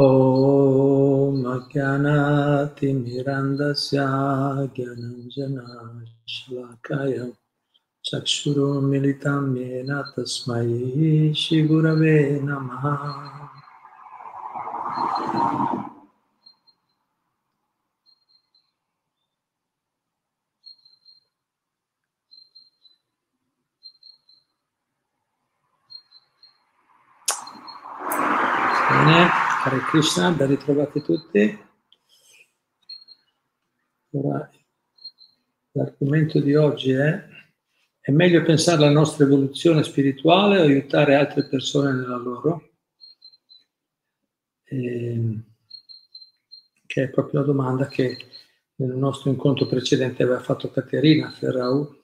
ॐ अज्ञानातिमिरन्दस्य ज्ञानञ्जना शलाकाय चक्षुरुमिलितं येन तस्मै श्रीगुरवे नमः Bene, Hare Krishna, ben ritrovati tutti. Ora, l'argomento di oggi è è meglio pensare alla nostra evoluzione spirituale o aiutare altre persone nella loro? E, ehm, che è proprio la domanda che nel nostro incontro precedente aveva fatto Caterina Ferrau.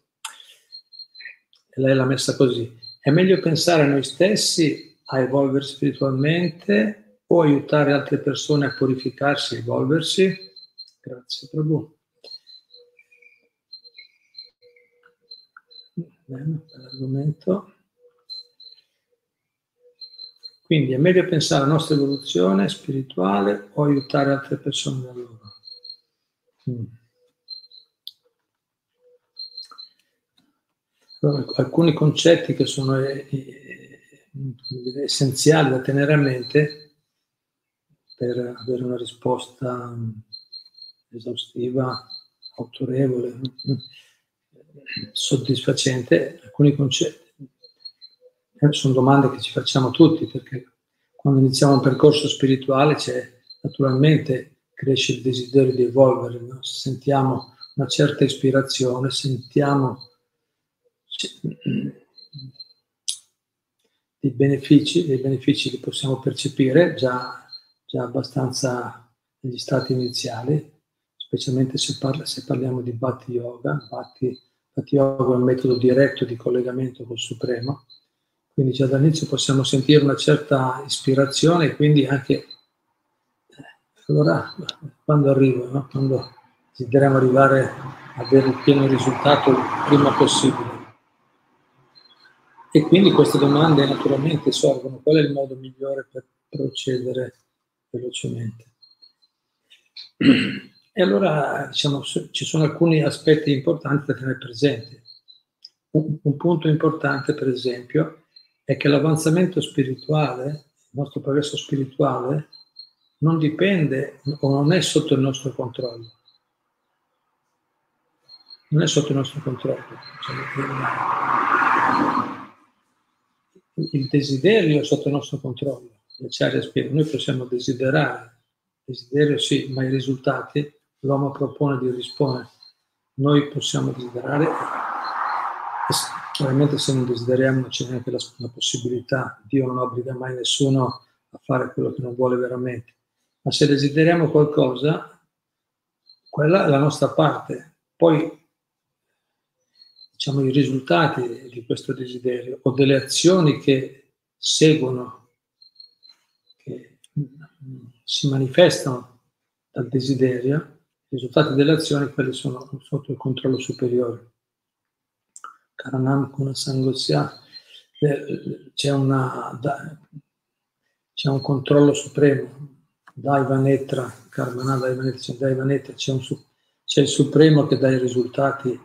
Lei l'ha messa così. È meglio pensare a noi stessi a evolvere spiritualmente o aiutare altre persone a purificarsi e evolversi? Grazie Prabhu. Bene, l'argomento. Quindi è meglio pensare alla nostra evoluzione spirituale o aiutare altre persone da loro. Mm. Allora, alcuni concetti che sono eh, essenziali da tenere a mente per avere una risposta esaustiva, autorevole, soddisfacente. Alcuni concetti eh, sono domande che ci facciamo tutti perché quando iniziamo un percorso spirituale c'è naturalmente cresce il desiderio di evolvere, no? sentiamo una certa ispirazione, sentiamo dei benefici, dei benefici li possiamo percepire già, già abbastanza negli stati iniziali, specialmente se, parla, se parliamo di Bhatti Yoga. Bhatti, Bhatti Yoga è un metodo diretto di collegamento col Supremo, quindi già dall'inizio possiamo sentire una certa ispirazione quindi anche eh, allora quando arrivo, no? quando desideriamo arrivare a avere il pieno risultato il prima possibile. E quindi queste domande naturalmente sorgono, qual è il modo migliore per procedere velocemente? E allora diciamo, ci sono alcuni aspetti importanti da tenere presenti. Un, un punto importante, per esempio, è che l'avanzamento spirituale, il nostro progresso spirituale, non dipende o non è sotto il nostro controllo. Non è sotto il nostro controllo. Cioè, il desiderio è sotto il nostro controllo, l'acciaria spiega, noi possiamo desiderare, desiderio sì, ma i risultati l'uomo propone di rispondere. Noi possiamo desiderare, chiaramente se non desideriamo non c'è neanche la, la possibilità, Dio non obbliga mai nessuno a fare quello che non vuole veramente, ma se desideriamo qualcosa, quella è la nostra parte. Poi diciamo, i risultati di questo desiderio o delle azioni che seguono, si manifestano dal desiderio, i risultati delle azioni, quelli sono sotto il controllo superiore. Karanam Kuna Sangosya, eh, c'è, una, c'è un controllo supremo, Daivanetra, Karmana Daivanetra, Daivanetra c'è, un, c'è il supremo che dà i risultati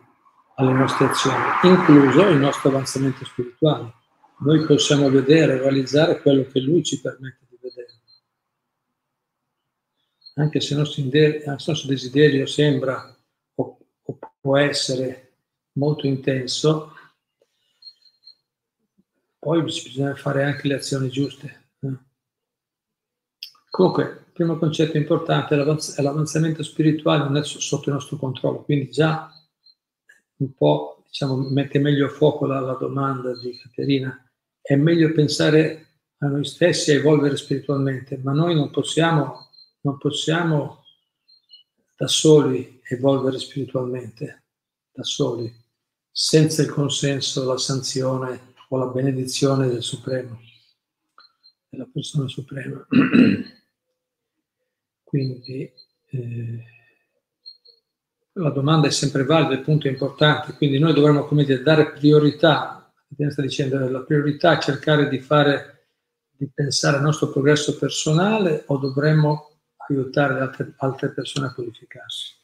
alle nostre azioni, incluso il nostro avanzamento spirituale. Noi possiamo vedere, realizzare quello che Lui ci permette. Anche se il nostro, desiderio sembra o, o può essere molto intenso, poi bisogna fare anche le azioni giuste. Comunque, il primo concetto importante è l'avanzamento spirituale non è sotto il nostro controllo, quindi già un po' diciamo, mette meglio a fuoco la, la domanda di Caterina, è meglio pensare a noi stessi e evolvere spiritualmente, ma noi non possiamo, non possiamo da soli evolvere spiritualmente, da soli, senza il consenso, la sanzione o la benedizione del Supremo, della persona suprema. Quindi eh, la domanda è sempre valida, il punto è importante, quindi noi dovremmo come dire, dare priorità, sta dicendo, la priorità è cercare di fare, di pensare al nostro progresso personale o dovremmo aiutare altre, altre persone a purificarsi?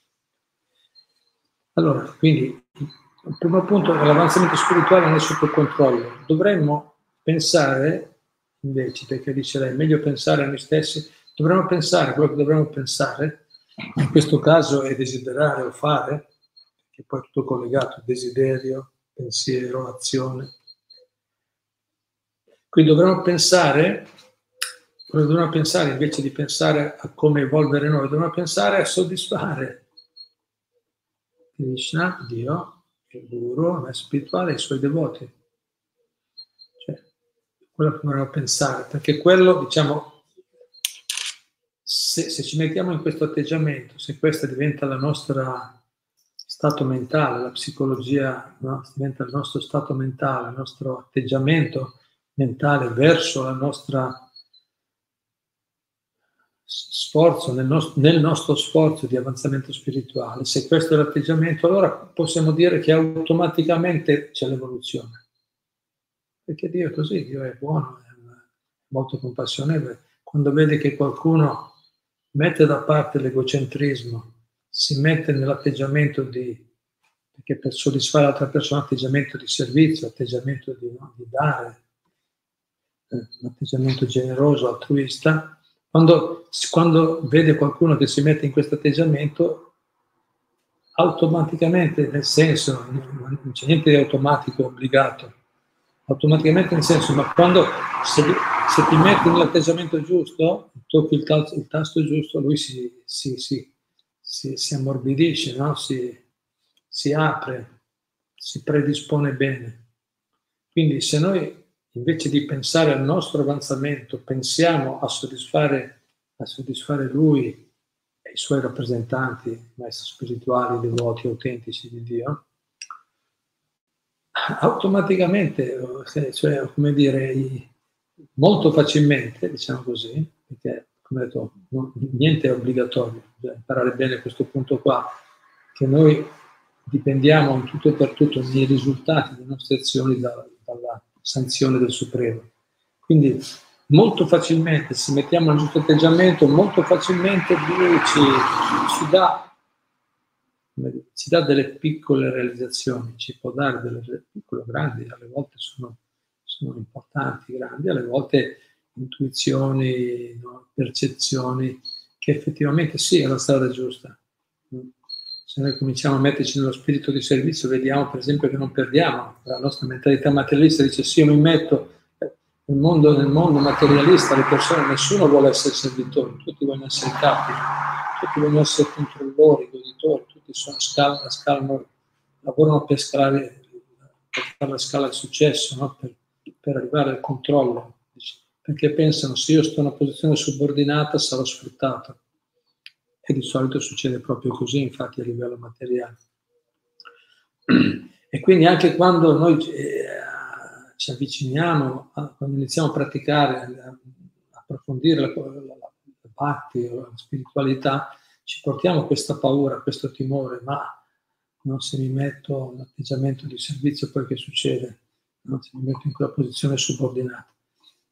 Allora, quindi il primo punto è l'avanzamento spirituale non è sotto controllo. Dovremmo pensare, invece, perché dice lei, è meglio pensare a noi stessi, dovremmo pensare, quello che dovremmo pensare, in questo caso è desiderare o fare, che poi è tutto collegato, desiderio, pensiero, azione. Quindi dovremmo pensare, dovremmo pensare invece di pensare a come evolvere noi, dovremmo pensare a soddisfare Krishna, Dio, il guru, il spirituale e i suoi devoti. Cioè, quello che dovremmo pensare, perché quello, diciamo, se, se, ci mettiamo in questo atteggiamento, se questo diventa il nostro stato mentale, la psicologia no? diventa il nostro stato mentale, il nostro atteggiamento mentale verso la nostra sforzo, nel, no- nel nostro sforzo di avanzamento spirituale, se questo è l'atteggiamento, allora possiamo dire che automaticamente c'è l'evoluzione. Perché Dio è così, Dio è buono, è molto compassionevole. Quando vede che qualcuno mette da parte l'egocentrismo, si mette nell'atteggiamento di, perché per soddisfare l'altra persona, atteggiamento di servizio, atteggiamento di, no, di dare, eh, un atteggiamento generoso, altruista, quando, quando vede qualcuno che si mette in questo atteggiamento, automaticamente, nel senso, non c'è niente di automatico, obbligato, automaticamente nel senso, ma quando se, se ti metti nell'atteggiamento giusto, tocchi il, tasto, il tasto giusto, lui si, si, si, si ammorbidisce, no? si apre, si predispone bene. Quindi se noi invece di pensare al nostro avanzamento, pensiamo a soddisfare, a soddisfare Lui e i Suoi rappresentanti, maestri spirituali, devoti, autentici di Dio, automaticamente, cioè, come dire, molto facilmente, diciamo così, perché come detto, non, niente è obbligatorio, bisogna imparare bene questo punto qua, che noi dipendiamo in tutto e per tutto nei risultati delle nostre azioni da, dalla sanzione del Supremo. Quindi molto facilmente, se mettiamo il giusto atteggiamento, molto facilmente Dio ci, ci, dà, ci dà delle piccole realizzazioni, ci può dare delle piccole, grandi, alle volte sono, sono importanti, grandi, alle volte intuizioni, no, percezioni, che effettivamente sì, è la strada giusta noi cominciamo a metterci nello spirito di servizio, vediamo per esempio che non perdiamo. La nostra mentalità materialista dice sì, io mi metto nel mondo, nel mondo materialista, le persone, nessuno vuole essere servitori, tutti vogliono essere capi, tutti vogliono essere controllori, goditori, tutti sono scala, scalano, lavorano per scalare, per fare la scala del successo, no? per, per arrivare al controllo, perché pensano se io sto in una posizione subordinata sarò sfruttato e di solito succede proprio così, infatti, a livello materiale. E quindi anche quando noi eh, ci avviciniamo, quando iniziamo a praticare, a, approfondire la, la, la, bhakti o la spiritualità, ci portiamo questa paura, questo timore, ma no, se mi metto in atteggiamento di servizio poi che succede? No, se mi metto in quella posizione subordinata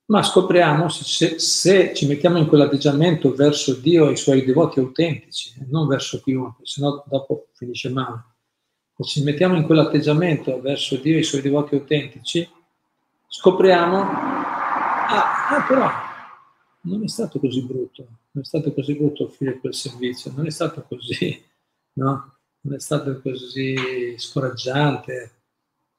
ma scopriamo se, se, ci mettiamo in quell'atteggiamento verso Dio e i suoi devoti autentici, non verso chiunque, se no dopo finisce male. Se ci mettiamo in quell'atteggiamento verso Dio e i suoi devoti autentici, scopriamo, ah, ah però non è stato così brutto, non è stato così brutto offrire quel servizio, non è stato così, no? Non è stato così scoraggiante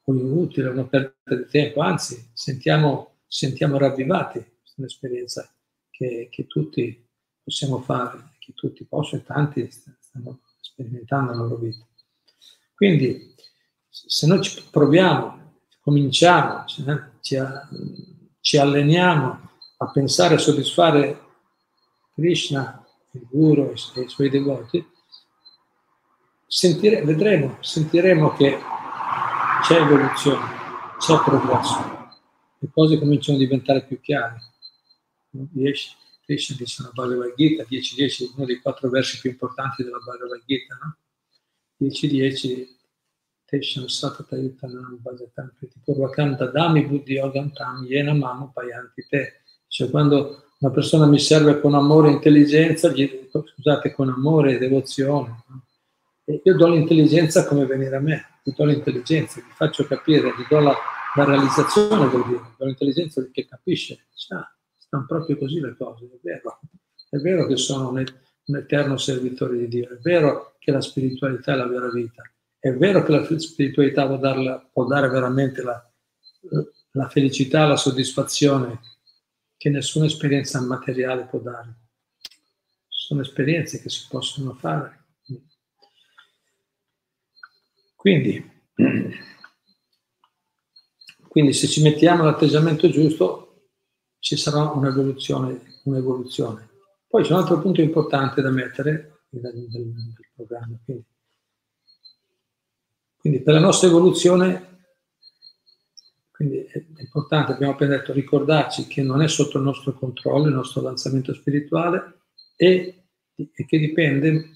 o inutile, una perdita di tempo, anzi, sentiamo sentiamo ravvivati, questa è un'esperienza che, che tutti possiamo fare, che tutti possono e tanti stanno sperimentando nella loro vita. Quindi, se noi ci proviamo, cominciamo, ci, ci alleniamo a pensare a soddisfare Krishna, il Guru e i suoi devoti, sentire, vedremo, sentiremo che c'è evoluzione, c'è progresso le cose cominciano a diventare più chiare. Krishna dice nella Bhagavad Gita, 10-10, uno dei quattro versi più importanti della Bhagavad Gita, no? 10-10, Tesham Satatayitanam Bhajatam Pritipurvakam Dadami Buddhi Yogam Tam Yena Mamo Payanti Te. Cioè quando una persona mi serve con amore e intelligenza, gli, scusate, con amore e devozione, no? e io do l'intelligenza come venire a me, gli do l'intelligenza, gli faccio capire, gli do la, la realizzazione, vuol dire, gli do l'intelligenza che capisce, ah, stanno proprio così le cose, è vero, è vero che sono un, un eterno servitore di Dio, è vero che la spiritualità è la vera vita, è vero che la spiritualità può, darla, può dare veramente la, la felicità, la soddisfazione che nessuna esperienza materiale può dare. Sono esperienze che si possono fare. Quindi, quindi se ci mettiamo l'atteggiamento giusto, ci sarà un'evoluzione. un'evoluzione. Poi c'è un altro punto importante da mettere nel, programma. Quindi, quindi per la nostra evoluzione è importante, abbiamo appena detto, ricordarci che non è sotto il nostro controllo il nostro avanzamento spirituale e, e che dipende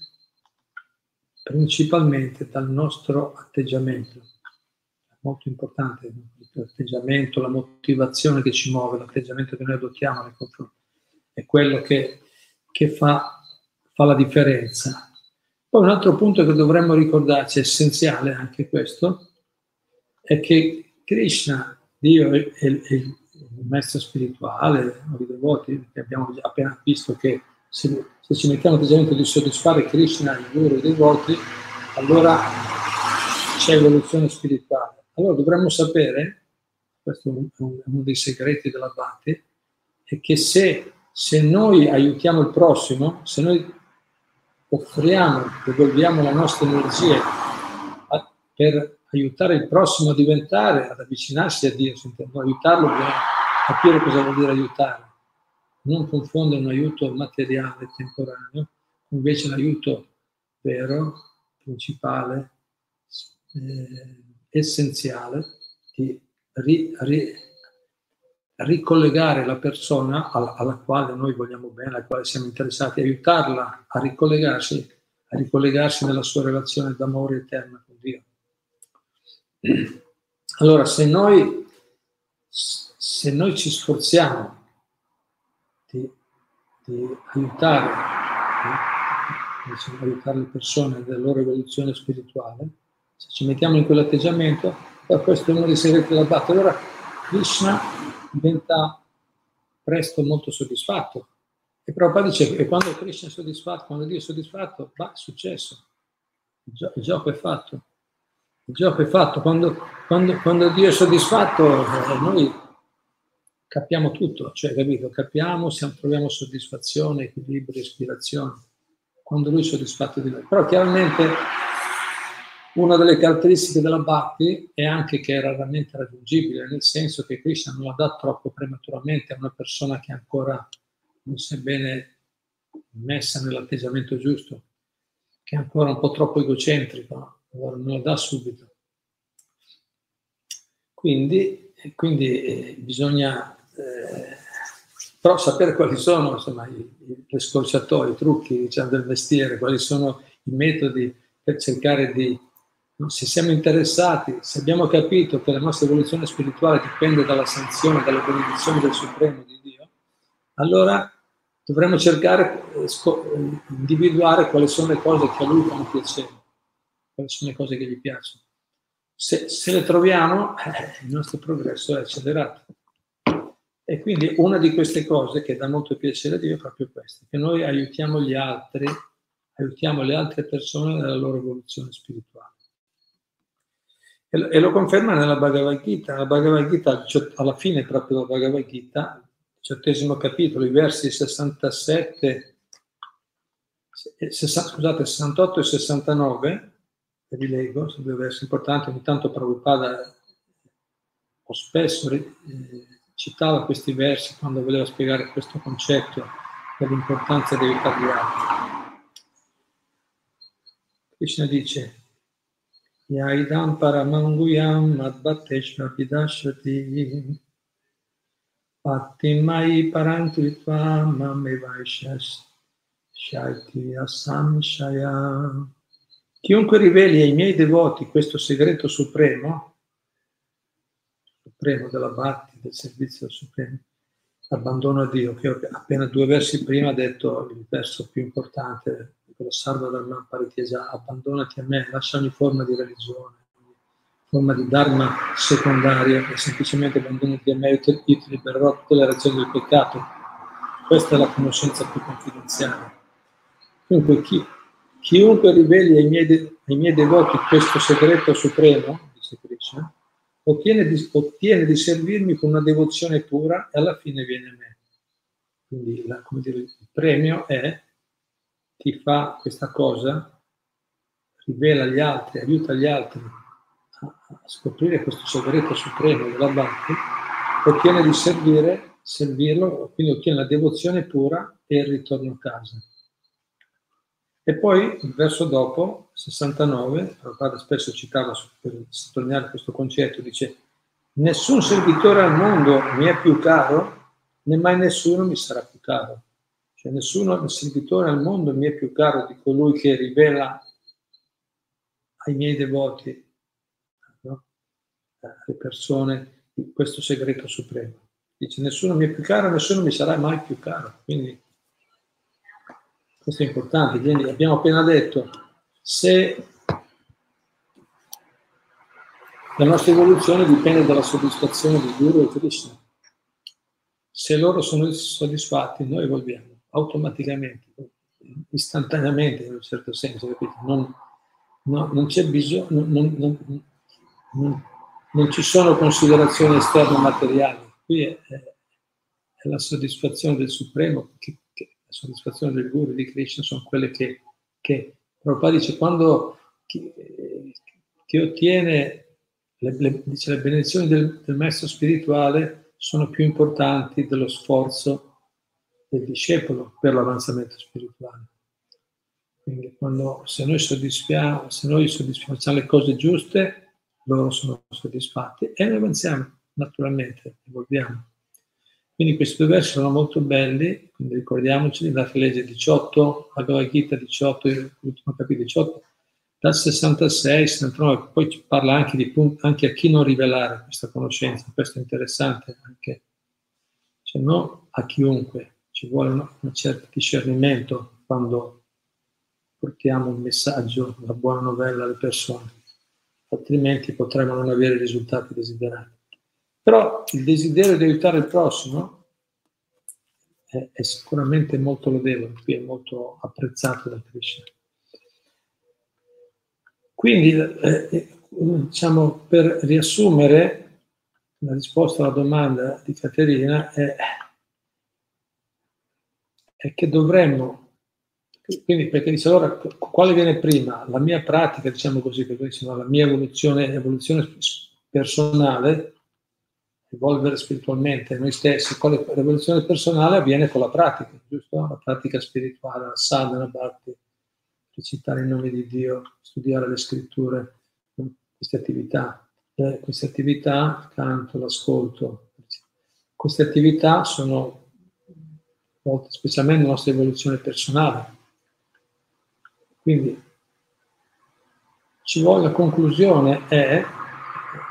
principalmente dal nostro atteggiamento. Molto importante l'atteggiamento, la motivazione che ci muove, l'atteggiamento che noi adottiamo nei confronti. È quello che, che fa, fa la differenza. Poi un altro punto che dovremmo ricordarci, essenziale anche questo, è che Krishna, Dio è, il maestro spirituale, i devoti, che abbiamo appena visto che se, se ci mettiamo atteggiamento di soddisfare Krishna, il loro devoti, allora c'è evoluzione spirituale. Allora dovremmo sapere, questo è uno dei segreti della Bhakti, è che se, se noi aiutiamo il prossimo, se noi offriamo, devolviamo la nostra energia per aiutare il prossimo a diventare, ad avvicinarsi a Dio, aiutarlo bisogna capire cosa vuol dire aiutare. Non confondere un aiuto materiale, temporaneo, invece un aiuto vero, principale, eh, essenziale, di ri, ri, ricollegare la persona alla, alla, quale noi vogliamo bene, alla quale siamo interessati, aiutarla a ricollegarsi, a ricollegarsi nella sua relazione d'amore eterna con Dio. Allora, se noi, se noi ci sforziamo di, di aiutare, di aiutare le persone nella loro evoluzione spirituale, se ci mettiamo in quell'atteggiamento, questo è uno dei segreti della battaglia. Allora Krishna diventa presto molto soddisfatto. E Prabhupada dice che quando Krishna è soddisfatto, quando Dio è soddisfatto, va, è successo. Il, gio- il gioco è fatto. Il gioco è fatto, quando, quando, quando Dio è soddisfatto eh, noi capiamo tutto, cioè capito, capiamo, siamo, troviamo soddisfazione, equilibrio, ispirazione, quando Lui è soddisfatto di noi. Però chiaramente una delle caratteristiche della Bhakti è anche che è raramente raggiungibile, nel senso che Krishna non la dà troppo prematuramente a una persona che ancora non si è bene messa nell'atteggiamento giusto, che è ancora un po' troppo egocentrico allora non lo dà subito. Quindi, quindi eh, bisogna eh, però sapere quali sono insomma, le scorciatoie, i trucchi diciamo, del mestiere, quali sono i metodi per cercare di, se siamo interessati, se abbiamo capito che la nostra evoluzione spirituale dipende dalla sanzione, dalle benedizioni del Supremo di Dio, allora dovremmo cercare di eh, individuare quali sono le cose che a lui fanno piacere quali sono le cose che gli piacciono. Se, se le troviamo, eh, il nostro progresso è accelerato. E quindi una di queste cose che dà molto piacere a Dio è proprio questa, che noi aiutiamo gli altri, aiutiamo le altre persone nella loro evoluzione spirituale. E, e lo conferma nella Bhagavad Gita. La Bhagavad Gita, alla fine proprio della Bhagavad Gita, diciottesimo capitolo, i versi 67, eh, scusate, 68 e 69, vi leggo, se deve essere importante, ogni tanto Prabhupada o spesso eh, citava questi versi quando voleva spiegare questo concetto dell'importanza di aiutare gli altri. Krishna dice Yaidam paramanguyam madbhatteshva vidashati Pattimai parantritva mamevaishas shaiti asamshaya Chiunque riveli ai miei devoti questo segreto supremo, supremo della Bhakti, del servizio supremo, abbandono a Dio, che appena due versi prima ha detto il verso più importante, quello salva dal man paritesa, abbandonati a me, lascia ogni forma di religione, forma di dharma secondaria e semplicemente abbandonati a me, io ti, io ti libererò tutte le ragioni del peccato. Questa è la conoscenza più confidenziale. Dunque, chi, chiunque riveli ai miei, ai miei devoti questo segreto supremo, dice Krishna, ottiene di, ottiene di servirmi con una devozione pura e alla fine viene a me. Quindi la, dire, il premio è chi fa questa cosa, rivela agli altri, aiuta gli altri a, a scoprire questo segreto supremo della Bhakti, ottiene di servire, servirlo, quindi ottiene la devozione pura e il ritorno a casa. E poi il verso dopo, 69, Prabhupada spesso citava per sottolineare questo concetto, dice nessun servitore al mondo mi è più caro, né mai nessuno mi sarà più caro. Cioè nessuno servitore al mondo mi è più caro di colui che rivela ai miei devoti, no? alle persone, questo segreto supremo. Dice nessuno mi è più caro, nessuno mi sarà mai più caro. Quindi questo è importante, quindi abbiamo appena detto, se la nostra evoluzione dipende dalla soddisfazione di Guru e Krishna. Se loro sono soddisfatti, noi evolviamo automaticamente, istantaneamente in un certo senso, capito? Non, no, non c'è bisogno, non, non, ci sono considerazioni esterne materiali, qui è, è la soddisfazione del Supremo che soddisfazione del guru di Krishna sono quelle che, che Prabhupada dice quando chi, chi ottiene le, le, dice, le benedizioni del, del, maestro spirituale sono più importanti dello sforzo del discepolo per l'avanzamento spirituale. Quindi quando, se noi se noi soddisfacciamo le cose giuste, loro sono soddisfatti e noi avanziamo naturalmente, evolviamo. Quindi questi due versi sono molto belli, quindi ricordiamoci di legge 18, Bhagavad Gita 18, l'ultimo capitolo 18, dal 66, 69, poi ci parla anche, di, anche a chi non rivelare questa conoscenza, questo è interessante anche, cioè non a chiunque, ci vuole un certo discernimento quando portiamo un messaggio, una buona novella alle persone, altrimenti potremmo non avere i risultati desiderati. Però il desiderio di aiutare il prossimo è, è sicuramente molto lodevole, qui è molto apprezzato da Krishna. Quindi, eh, eh, diciamo, per riassumere, la risposta alla domanda di Caterina è, è che dovremmo, quindi perché dice allora quale viene prima? La mia pratica, diciamo così, perché dice, la mia evoluzione, evoluzione personale evolvere spiritualmente noi stessi, con la rivoluzione personale avviene con la pratica, giusto? La pratica spirituale, la sadhana, bhakti, recitare il nome di Dio, studiare le scritture, queste attività. Eh, queste attività, il canto, l'ascolto, queste attività sono volte specialmente la nostra evoluzione personale. Quindi ci vuole la conclusione è,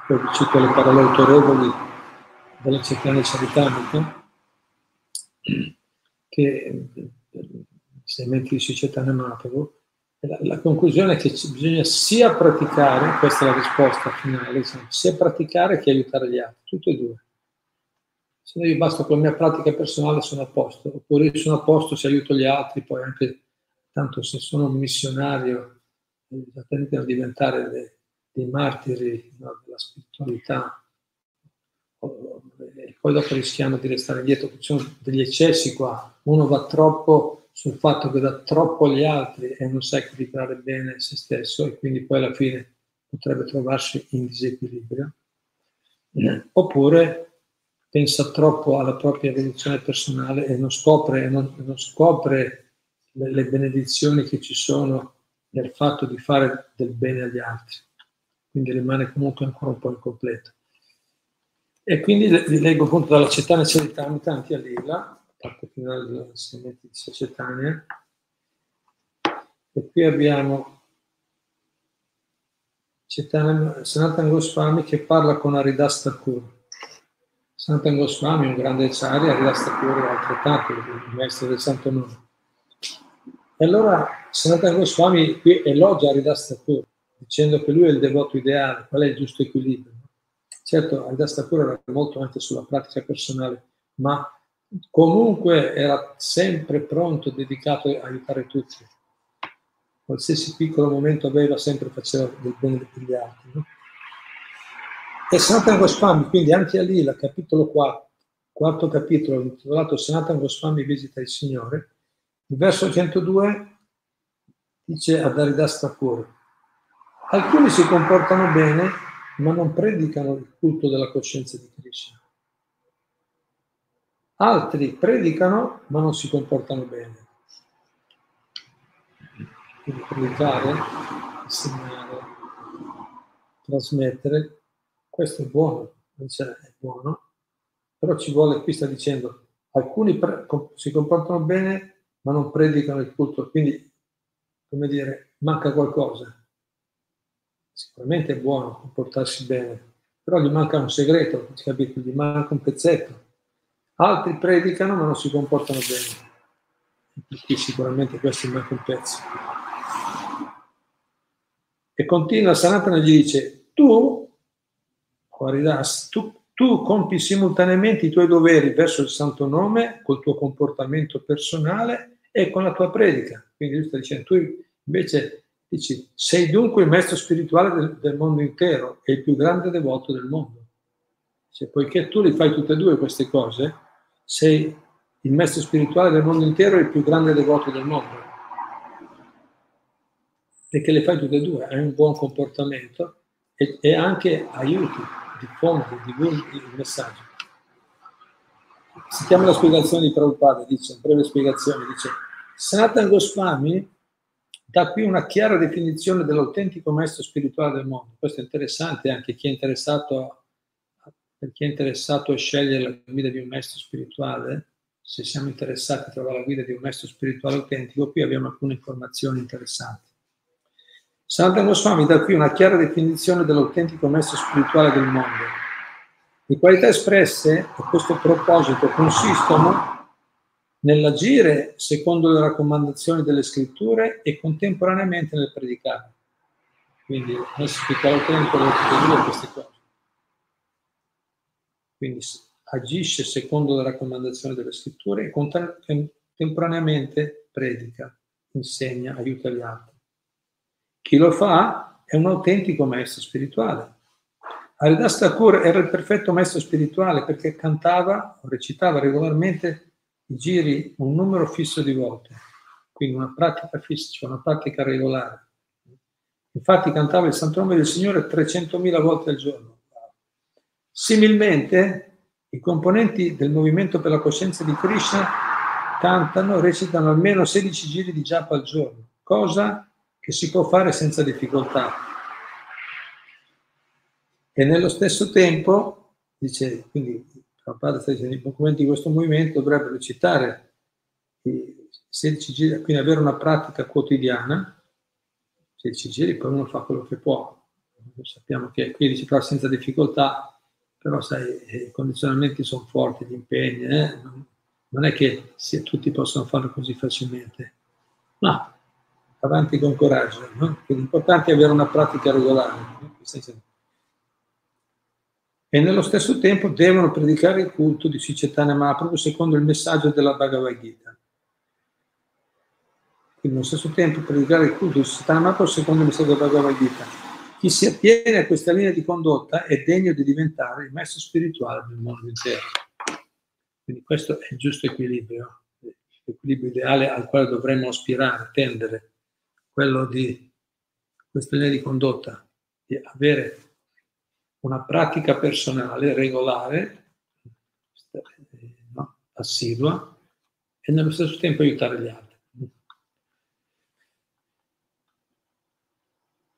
poi cito le parole autorevoli della Chaitanya Charitamrita, che insegnamenti di Chaitanya Mahaprabhu, la, la, conclusione è che bisogna sia praticare, questa è la risposta finale, sia praticare che aiutare gli altri, tutte e due. Se no io basta con la mia pratica personale sono a posto, oppure io sono a posto se aiuto gli altri, poi anche tanto se sono un missionario, tendono a diventare dei, dei martiri no, della spiritualità, e poi dopo rischiamo di restare indietro, ci sono degli eccessi qua, uno va troppo sul fatto che dà troppo agli altri e non sa equilibrare bene se stesso e quindi poi alla fine potrebbe trovarsi in disequilibrio, oppure pensa troppo alla propria evoluzione personale e non scopre, non, non scopre le, le benedizioni che ci sono nel fatto di fare del bene agli altri, quindi rimane comunque ancora un po' incompleto. E quindi vi leggo appunto dalla Cetania Ceritamita anche a Lila, parte finale dell'insegnamento di Cetania. E qui abbiamo Sanatan Goswami che parla con Aridas Thakur. Santan Goswami, un grande acciaria, rimasta pure altrettanto, il maestro del Santo Nome. E allora Sanatan Goswami qui elogia Haridas Thakur, dicendo che lui è il devoto ideale, qual è il giusto equilibrio. Certo, Haridas Thakur era molto anche sulla pratica personale, ma comunque era sempre pronto, dedicato a aiutare tutti. Qualsiasi piccolo momento aveva, sempre faceva del bene per gli altri. No? E Sanatan Goswami, quindi anche lì, il capitolo 4, quarto capitolo intitolato Sanatan Goswami visita il Signore, il verso 102 dice ad Haridas Thakur, alcuni si comportano bene ma non predicano il culto della coscienza di Krishna. Altri predicano ma non si comportano bene. Quindi predicare, insegnare, trasmettere, questo è buono, è buono, però ci vuole, qui sta dicendo, alcuni pre- si comportano bene ma non predicano il culto, quindi, come dire, manca qualcosa. Sicuramente è buono comportarsi bene, però gli manca un segreto, capito? Gli manca un pezzetto. Altri predicano ma non si comportano bene. Qui sicuramente questo manca un pezzo. E continua Sanatana gli dice, tu, Haridas, tu tu compi simultaneamente i tuoi doveri verso il santo nome col tuo comportamento personale e con la tua predica. Quindi lui sta dicendo, tu invece dici, sei dunque il maestro spirituale del, del mondo intero e il più grande devoto del mondo. Cioè, poiché tu li fai tutte e due queste cose, sei il maestro spirituale del mondo intero e il più grande devoto del mondo. Perché le fai tutte e due, hai un buon comportamento e, e anche aiuti diffondi, divulghi il messaggio. Si chiama la spiegazione di Prabhupada, dice, breve spiegazione, dice, Sanatan Goswami dà qui una chiara definizione dell'autentico maestro spirituale del mondo. Questo è interessante anche chi è interessato, per chi è interessato a scegliere la guida di un maestro spirituale, se siamo interessati a trovare la guida di un maestro spirituale autentico, qui abbiamo alcune informazioni interessanti. Santa Goswami dà qui una chiara definizione dell'autentico maestro spirituale del mondo. Le qualità espresse a questo proposito consistono nell'agire secondo le raccomandazioni delle scritture e contemporaneamente nel predicare. Quindi maestro spirituale autentico deve dire queste cose. Quindi agisce secondo le raccomandazioni delle scritture e contemporaneamente predica, insegna, aiuta gli altri. Chi lo fa è un autentico maestro spirituale. Haridas Thakur era il perfetto maestro spirituale perché cantava o recitava regolarmente i giri un numero fisso di volte, quindi una pratica fissa, cioè una pratica regolare. Infatti cantava il Santo Nome del Signore 300.000 volte al giorno. Similmente, i componenti del movimento per la coscienza di Krishna cantano, recitano almeno 16 giri di japa al giorno, cosa che si può fare senza difficoltà. E nello stesso tempo, dice, quindi Prabhupada sta dicendo, i documenti di questo movimento dovrebbero citare i 16 giri, quindi avere una pratica quotidiana, 16 giri, poi uno fa quello che può. Sappiamo che qui si fa senza difficoltà, però sai, i condizionamenti sono forti, gli impegni, eh? non è che se tutti possono farlo così facilmente. No, avanti con coraggio. No? L'importante è avere una pratica regolare. No? E nello stesso tempo devono predicare il culto di Sicetana Mahaprabhu secondo il messaggio della Bhagavad Gita. Quindi nello stesso tempo predicare il culto di Sicetana Mahaprabhu secondo il messaggio della Bhagavad Gita. Chi si attiene a questa linea di condotta è degno di diventare il maestro spirituale del mondo intero. Quindi questo è il giusto equilibrio, l'equilibrio ideale al quale dovremmo aspirare, tendere quello di questa linea di condotta, di avere una pratica personale regolare, no? assidua, e nello stesso tempo aiutare gli altri.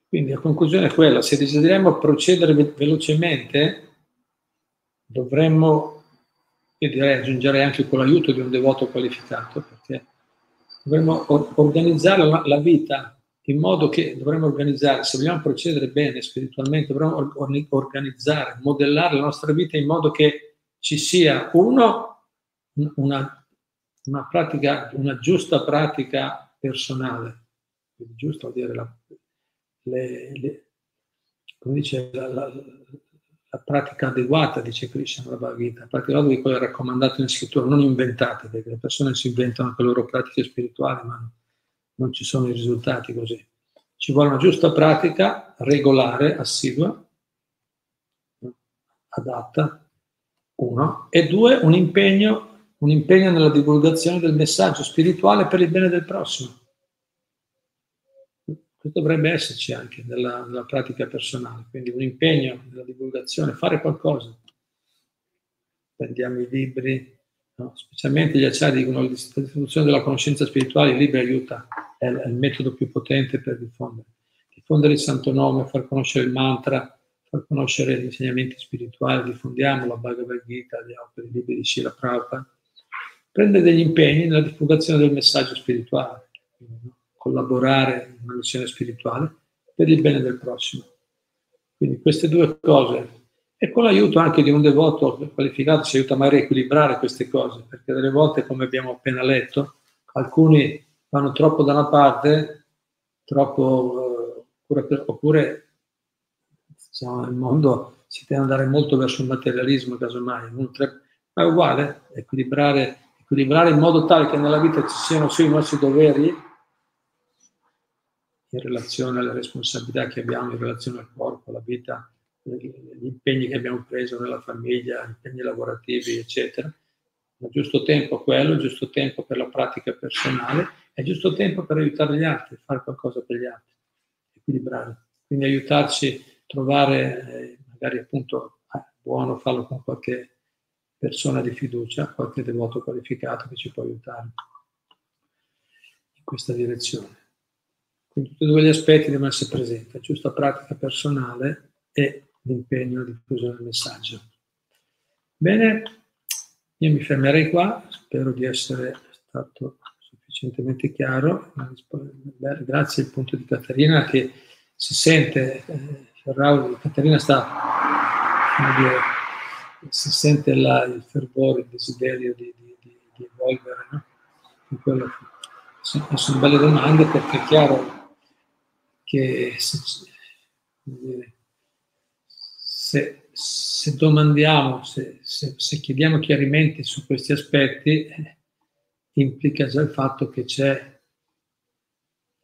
Quindi la conclusione è quella, se desideriamo procedere velocemente, dovremmo, io direi, aggiungere anche con l'aiuto di un devoto qualificato, perché dovremmo organizzare la, la, vita in modo che dovremmo organizzare, se vogliamo procedere bene spiritualmente, dovremmo organizzare, modellare la nostra vita in modo che ci sia uno, una, una pratica, una giusta pratica personale, giusto dire la, le, le, come dice, la, la, la, pratica adeguata, dice Krishna nella Bhagavad la pratica di quello raccomandato in scrittura, non inventate, perché le persone si inventano anche le loro pratiche spirituali, ma non ci sono i risultati così. Ci vuole una giusta pratica regolare, assidua, adatta, uno, e due, un impegno, un impegno nella divulgazione del messaggio spirituale per il bene del prossimo. Questo dovrebbe esserci anche nella, nella pratica personale, quindi un impegno nella divulgazione, fare qualcosa. Prendiamo i libri, no? specialmente gli acciari dicono che la distribuzione della conoscenza spirituale, il libro aiuta, è, è il metodo più potente per diffondere. Diffondere il santo nome, far conoscere il mantra, far conoscere gli insegnamenti spirituali, diffondiamo la Bhagavad Gita, gli opere, i libri di Shila Prabhupada, prende degli impegni nella divulgazione del messaggio spirituale, no? Collaborare in una missione spirituale per il bene del prossimo. Quindi queste due cose, e con l'aiuto anche di un devoto qualificato ci aiuta magari a equilibrare queste cose, perché delle volte, come abbiamo appena letto, alcuni vanno troppo da una parte, troppo, uh, oppure, diciamo, nel mondo si ad andare molto verso il materialismo, casomai, ma è uguale, equilibrare, equilibrare in modo tale che nella vita ci siano sì i nostri doveri in relazione alle responsabilità che abbiamo in relazione al corpo, alla vita, gli impegni che abbiamo preso nella famiglia, gli impegni lavorativi, eccetera. Il giusto tempo quello, il giusto tempo per la pratica personale il giusto tempo per aiutare gli altri, fare qualcosa per gli altri, equilibrare. Quindi aiutarci trovare eh, magari appunto eh, buono farlo con qualche persona di fiducia, qualche devoto qualificato che ci può aiutare in questa direzione. Quindi tutti e due gli aspetti devono essere presenti, la giusta pratica personale e l'impegno alla diffusione del messaggio. Bene, io mi fermerei qua, spero di essere stato sufficientemente chiaro. Grazie al punto di Caterina che si sente eh, Caterina sta, come dire, si sente là il fervore, il desiderio di, di, di, di evolvere, no? quello, sono belle domande perché è chiaro che se, se, se domandiamo, se, se, chiediamo chiarimenti su questi aspetti, implica già il fatto che c'è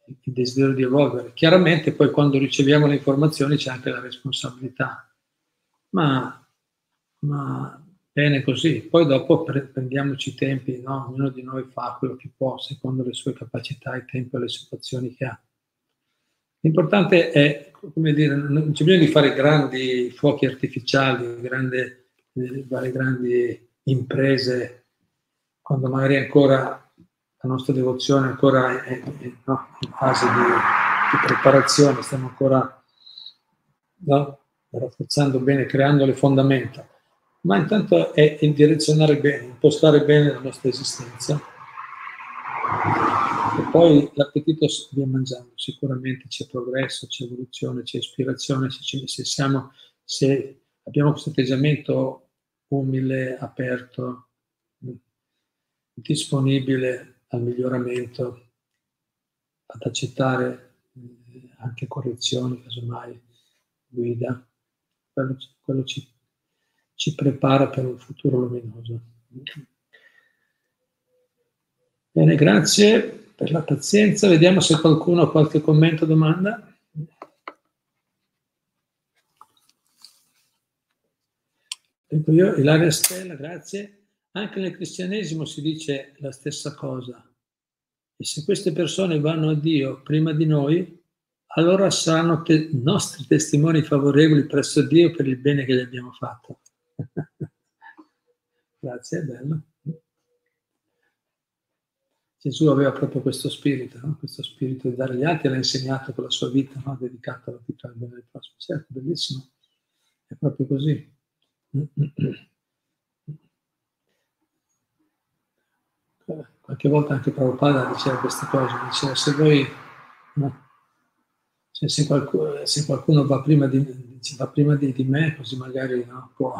il desiderio di evolvere. Chiaramente poi quando riceviamo le informazioni c'è anche la responsabilità, ma, ma bene così. Poi dopo prendiamoci i tempi, no? ognuno di noi fa quello che può secondo le sue capacità, il tempo e le situazioni che ha. L'importante è, come dire, non c'è bisogno di fare grandi fuochi artificiali, grandi, eh, grandi imprese, quando magari ancora la nostra devozione ancora è, è no, in fase di, di, preparazione, stiamo ancora no, rafforzando bene, creando le fondamenta, ma intanto è direzionare bene, impostare bene la nostra esistenza. E poi l'appetito via mangiando, sicuramente c'è progresso, c'è evoluzione, c'è ispirazione, se, se, siamo, se abbiamo questo atteggiamento umile, aperto, disponibile al miglioramento, ad accettare eh, anche correzioni, casomai guida, quello, quello ci, ci prepara per un futuro luminoso. Bene, grazie per la pazienza. Vediamo se qualcuno ha qualche commento o domanda. Ecco io, Ilaria Stella, grazie. Anche nel cristianesimo si dice la stessa cosa. E se queste persone vanno a Dio prima di noi, allora saranno te- nostri testimoni favorevoli presso Dio per il bene che gli abbiamo fatto. Grazie, è bello. Gesù aveva proprio questo spirito, no? questo spirito di dare agli altri, l'ha insegnato con la sua vita, no? dedicata alla vita al bene del prossimo. Certo, bellissimo, è proprio così. qualche volta anche Prabhupada diceva queste cose, diceva se voi, no, cioè se, qualcuno, se, qualcuno, va prima, di, va prima di, di, me, così magari può,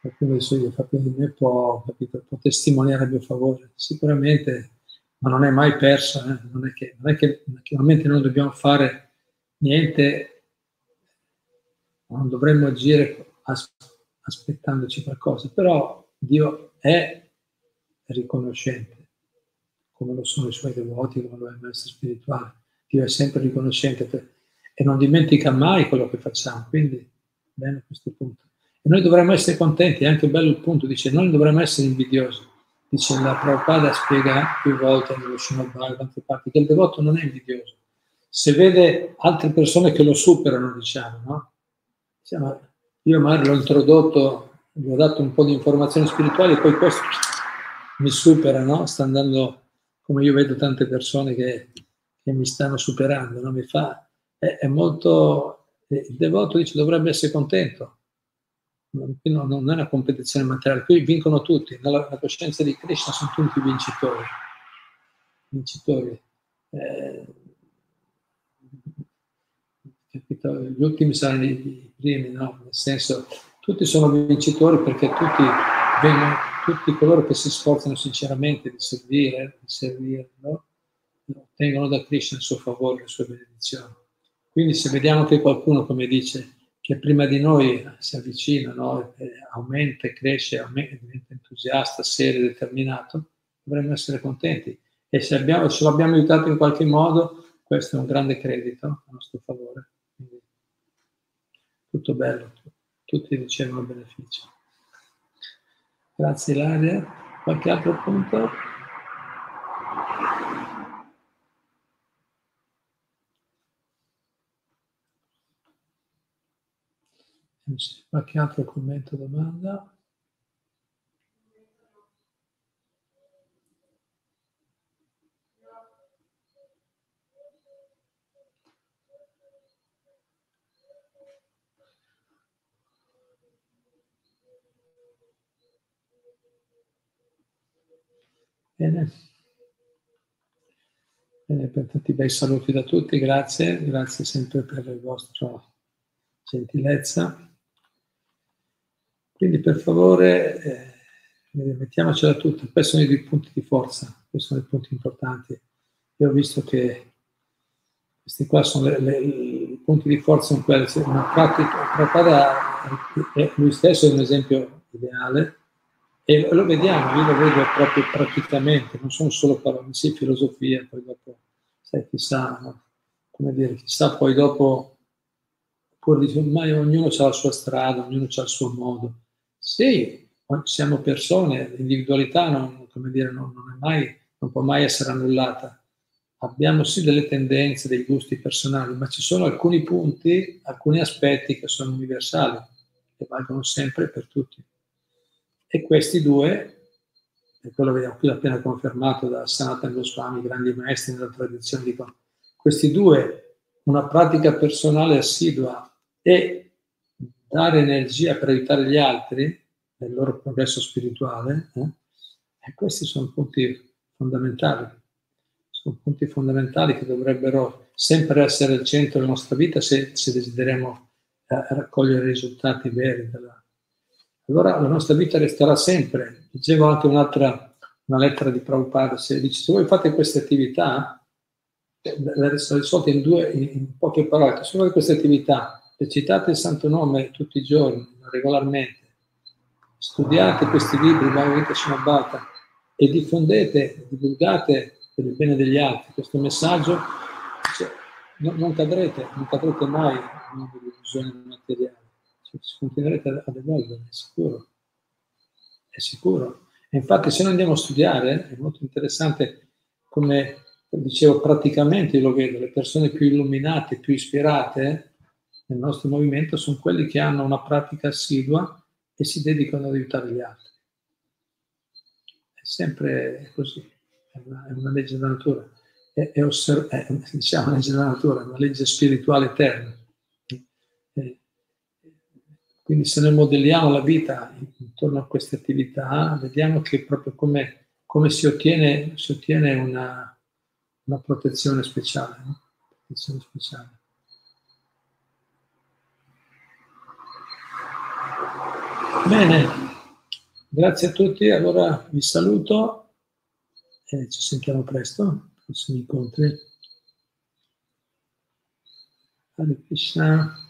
qualcuno adesso io fa più di me può, capito, può testimoniare a mio favore, sicuramente, ma non è mai perso, eh? non, è che, non è che naturalmente non dobbiamo fare niente, non dovremmo agire as- aspettandoci qualcosa, però Dio è riconoscente, come lo sono i suoi devoti, come lo è il maestro spirituale. Dio è sempre riconoscente per, e non dimentica mai quello che facciamo, quindi bene a questo punto. E noi dovremmo essere contenti, è anche bello il punto, dice, noi dovremmo essere invidiosi. Dice la Prabhupada spiega più volte nello Srimad parti, che il devoto non è invidioso. Se vede altre persone che lo superano, diciamo, no? Diciamo, io magari l'ho introdotto, gli ho dato un po' di informazioni spirituali e poi questo mi supera, no? Sta andando, come io vedo tante persone che, che mi stanno superando, no? Mi fa, è, è molto, il devoto dice dovrebbe essere contento, non, non è una competizione materiale, qui vincono tutti, nella, coscienza di Krishna sono tutti vincitori, vincitori. Eh, gli ultimi saranno i primi, no? nel senso tutti sono vincitori perché tutti, vengono, tutti coloro che si sforzano sinceramente di servire, di servirlo, ottengono da Krishna il suo favore, le sue benedizioni. Quindi se vediamo che qualcuno, come dice, che prima di noi si avvicina, no? aumenta, cresce, aumenta, diventa entusiasta, serio, determinato, dovremmo essere contenti. E se, abbiamo, se lo abbiamo aiutato in qualche modo, questo è un grande credito a nostro favore. Quindi, tutto bello, tutti ricevono beneficio. Grazie Ilaria. Qualche altro punto? Qualche altro commento domanda? Bene. Bene, per tutti i bei saluti da tutti, grazie, grazie sempre per la vostra gentilezza. Quindi per favore eh, mettiamocela tutti, questi sono i punti di forza, questi sono i punti importanti. Io ho visto che questi qua sono le, le, i punti di forza in quelli, una pratica, lui stesso è un esempio ideale e lo vediamo, io lo vedo proprio praticamente, non sono solo parole, sì, filosofia, poi dopo, sai, chissà, no? come dire, chissà poi dopo, pur dice, ma ognuno ha la sua strada, ognuno ha il suo modo. Sì, siamo persone, l'individualità non, dire, non, non, mai, non può mai essere annullata. Abbiamo sì delle tendenze, dei gusti personali, ma ci sono alcuni punti, alcuni aspetti che sono universali, che valgono sempre per tutti. E questi due, e quello vediamo qui appena confermato da Sanatan Goswami, grandi maestri nella tradizione, dicono, questi due, una pratica personale assidua e dare energia per aiutare gli altri nel loro progresso spirituale, eh? e questi sono punti fondamentali. Sono punti fondamentali che dovrebbero sempre essere al centro della nostra vita se, se desideriamo eh, raccogliere risultati veri. Della... Allora la nostra vita resterà sempre. Dicevo anche un'altra una lettera di Prabhupada, se dice se voi fate queste attività, eh, la risolta in, due, in poche parole, se voi fate queste attività recitate il santo nome tutti i giorni, regolarmente, studiate questi libri, Bhagavad Gita e diffondete, divulgate per il bene degli altri. Questo messaggio, cioè, non, non, cadrete, non cadrete mai in una delusione materiale, cioè, continuerete ad evolvere, è sicuro, è sicuro. E infatti se noi andiamo a studiare, è molto interessante come dicevo praticamente, io lo vedo, le persone più illuminate, più ispirate, nel nostro movimento sono quelli che hanno una pratica assidua e si dedicano ad aiutare gli altri. È sempre così, è una, è una legge della natura, è, è, osserv- è diciamo, una legge della natura, è una legge spirituale eterna. Quindi se noi modelliamo la vita intorno a queste attività, vediamo che proprio come, come si ottiene, si ottiene una, una protezione speciale. No? Protezione speciale. Bene. Grazie a tutti, allora vi saluto e ci sentiamo presto, prossimi incontri. Hare Krishna.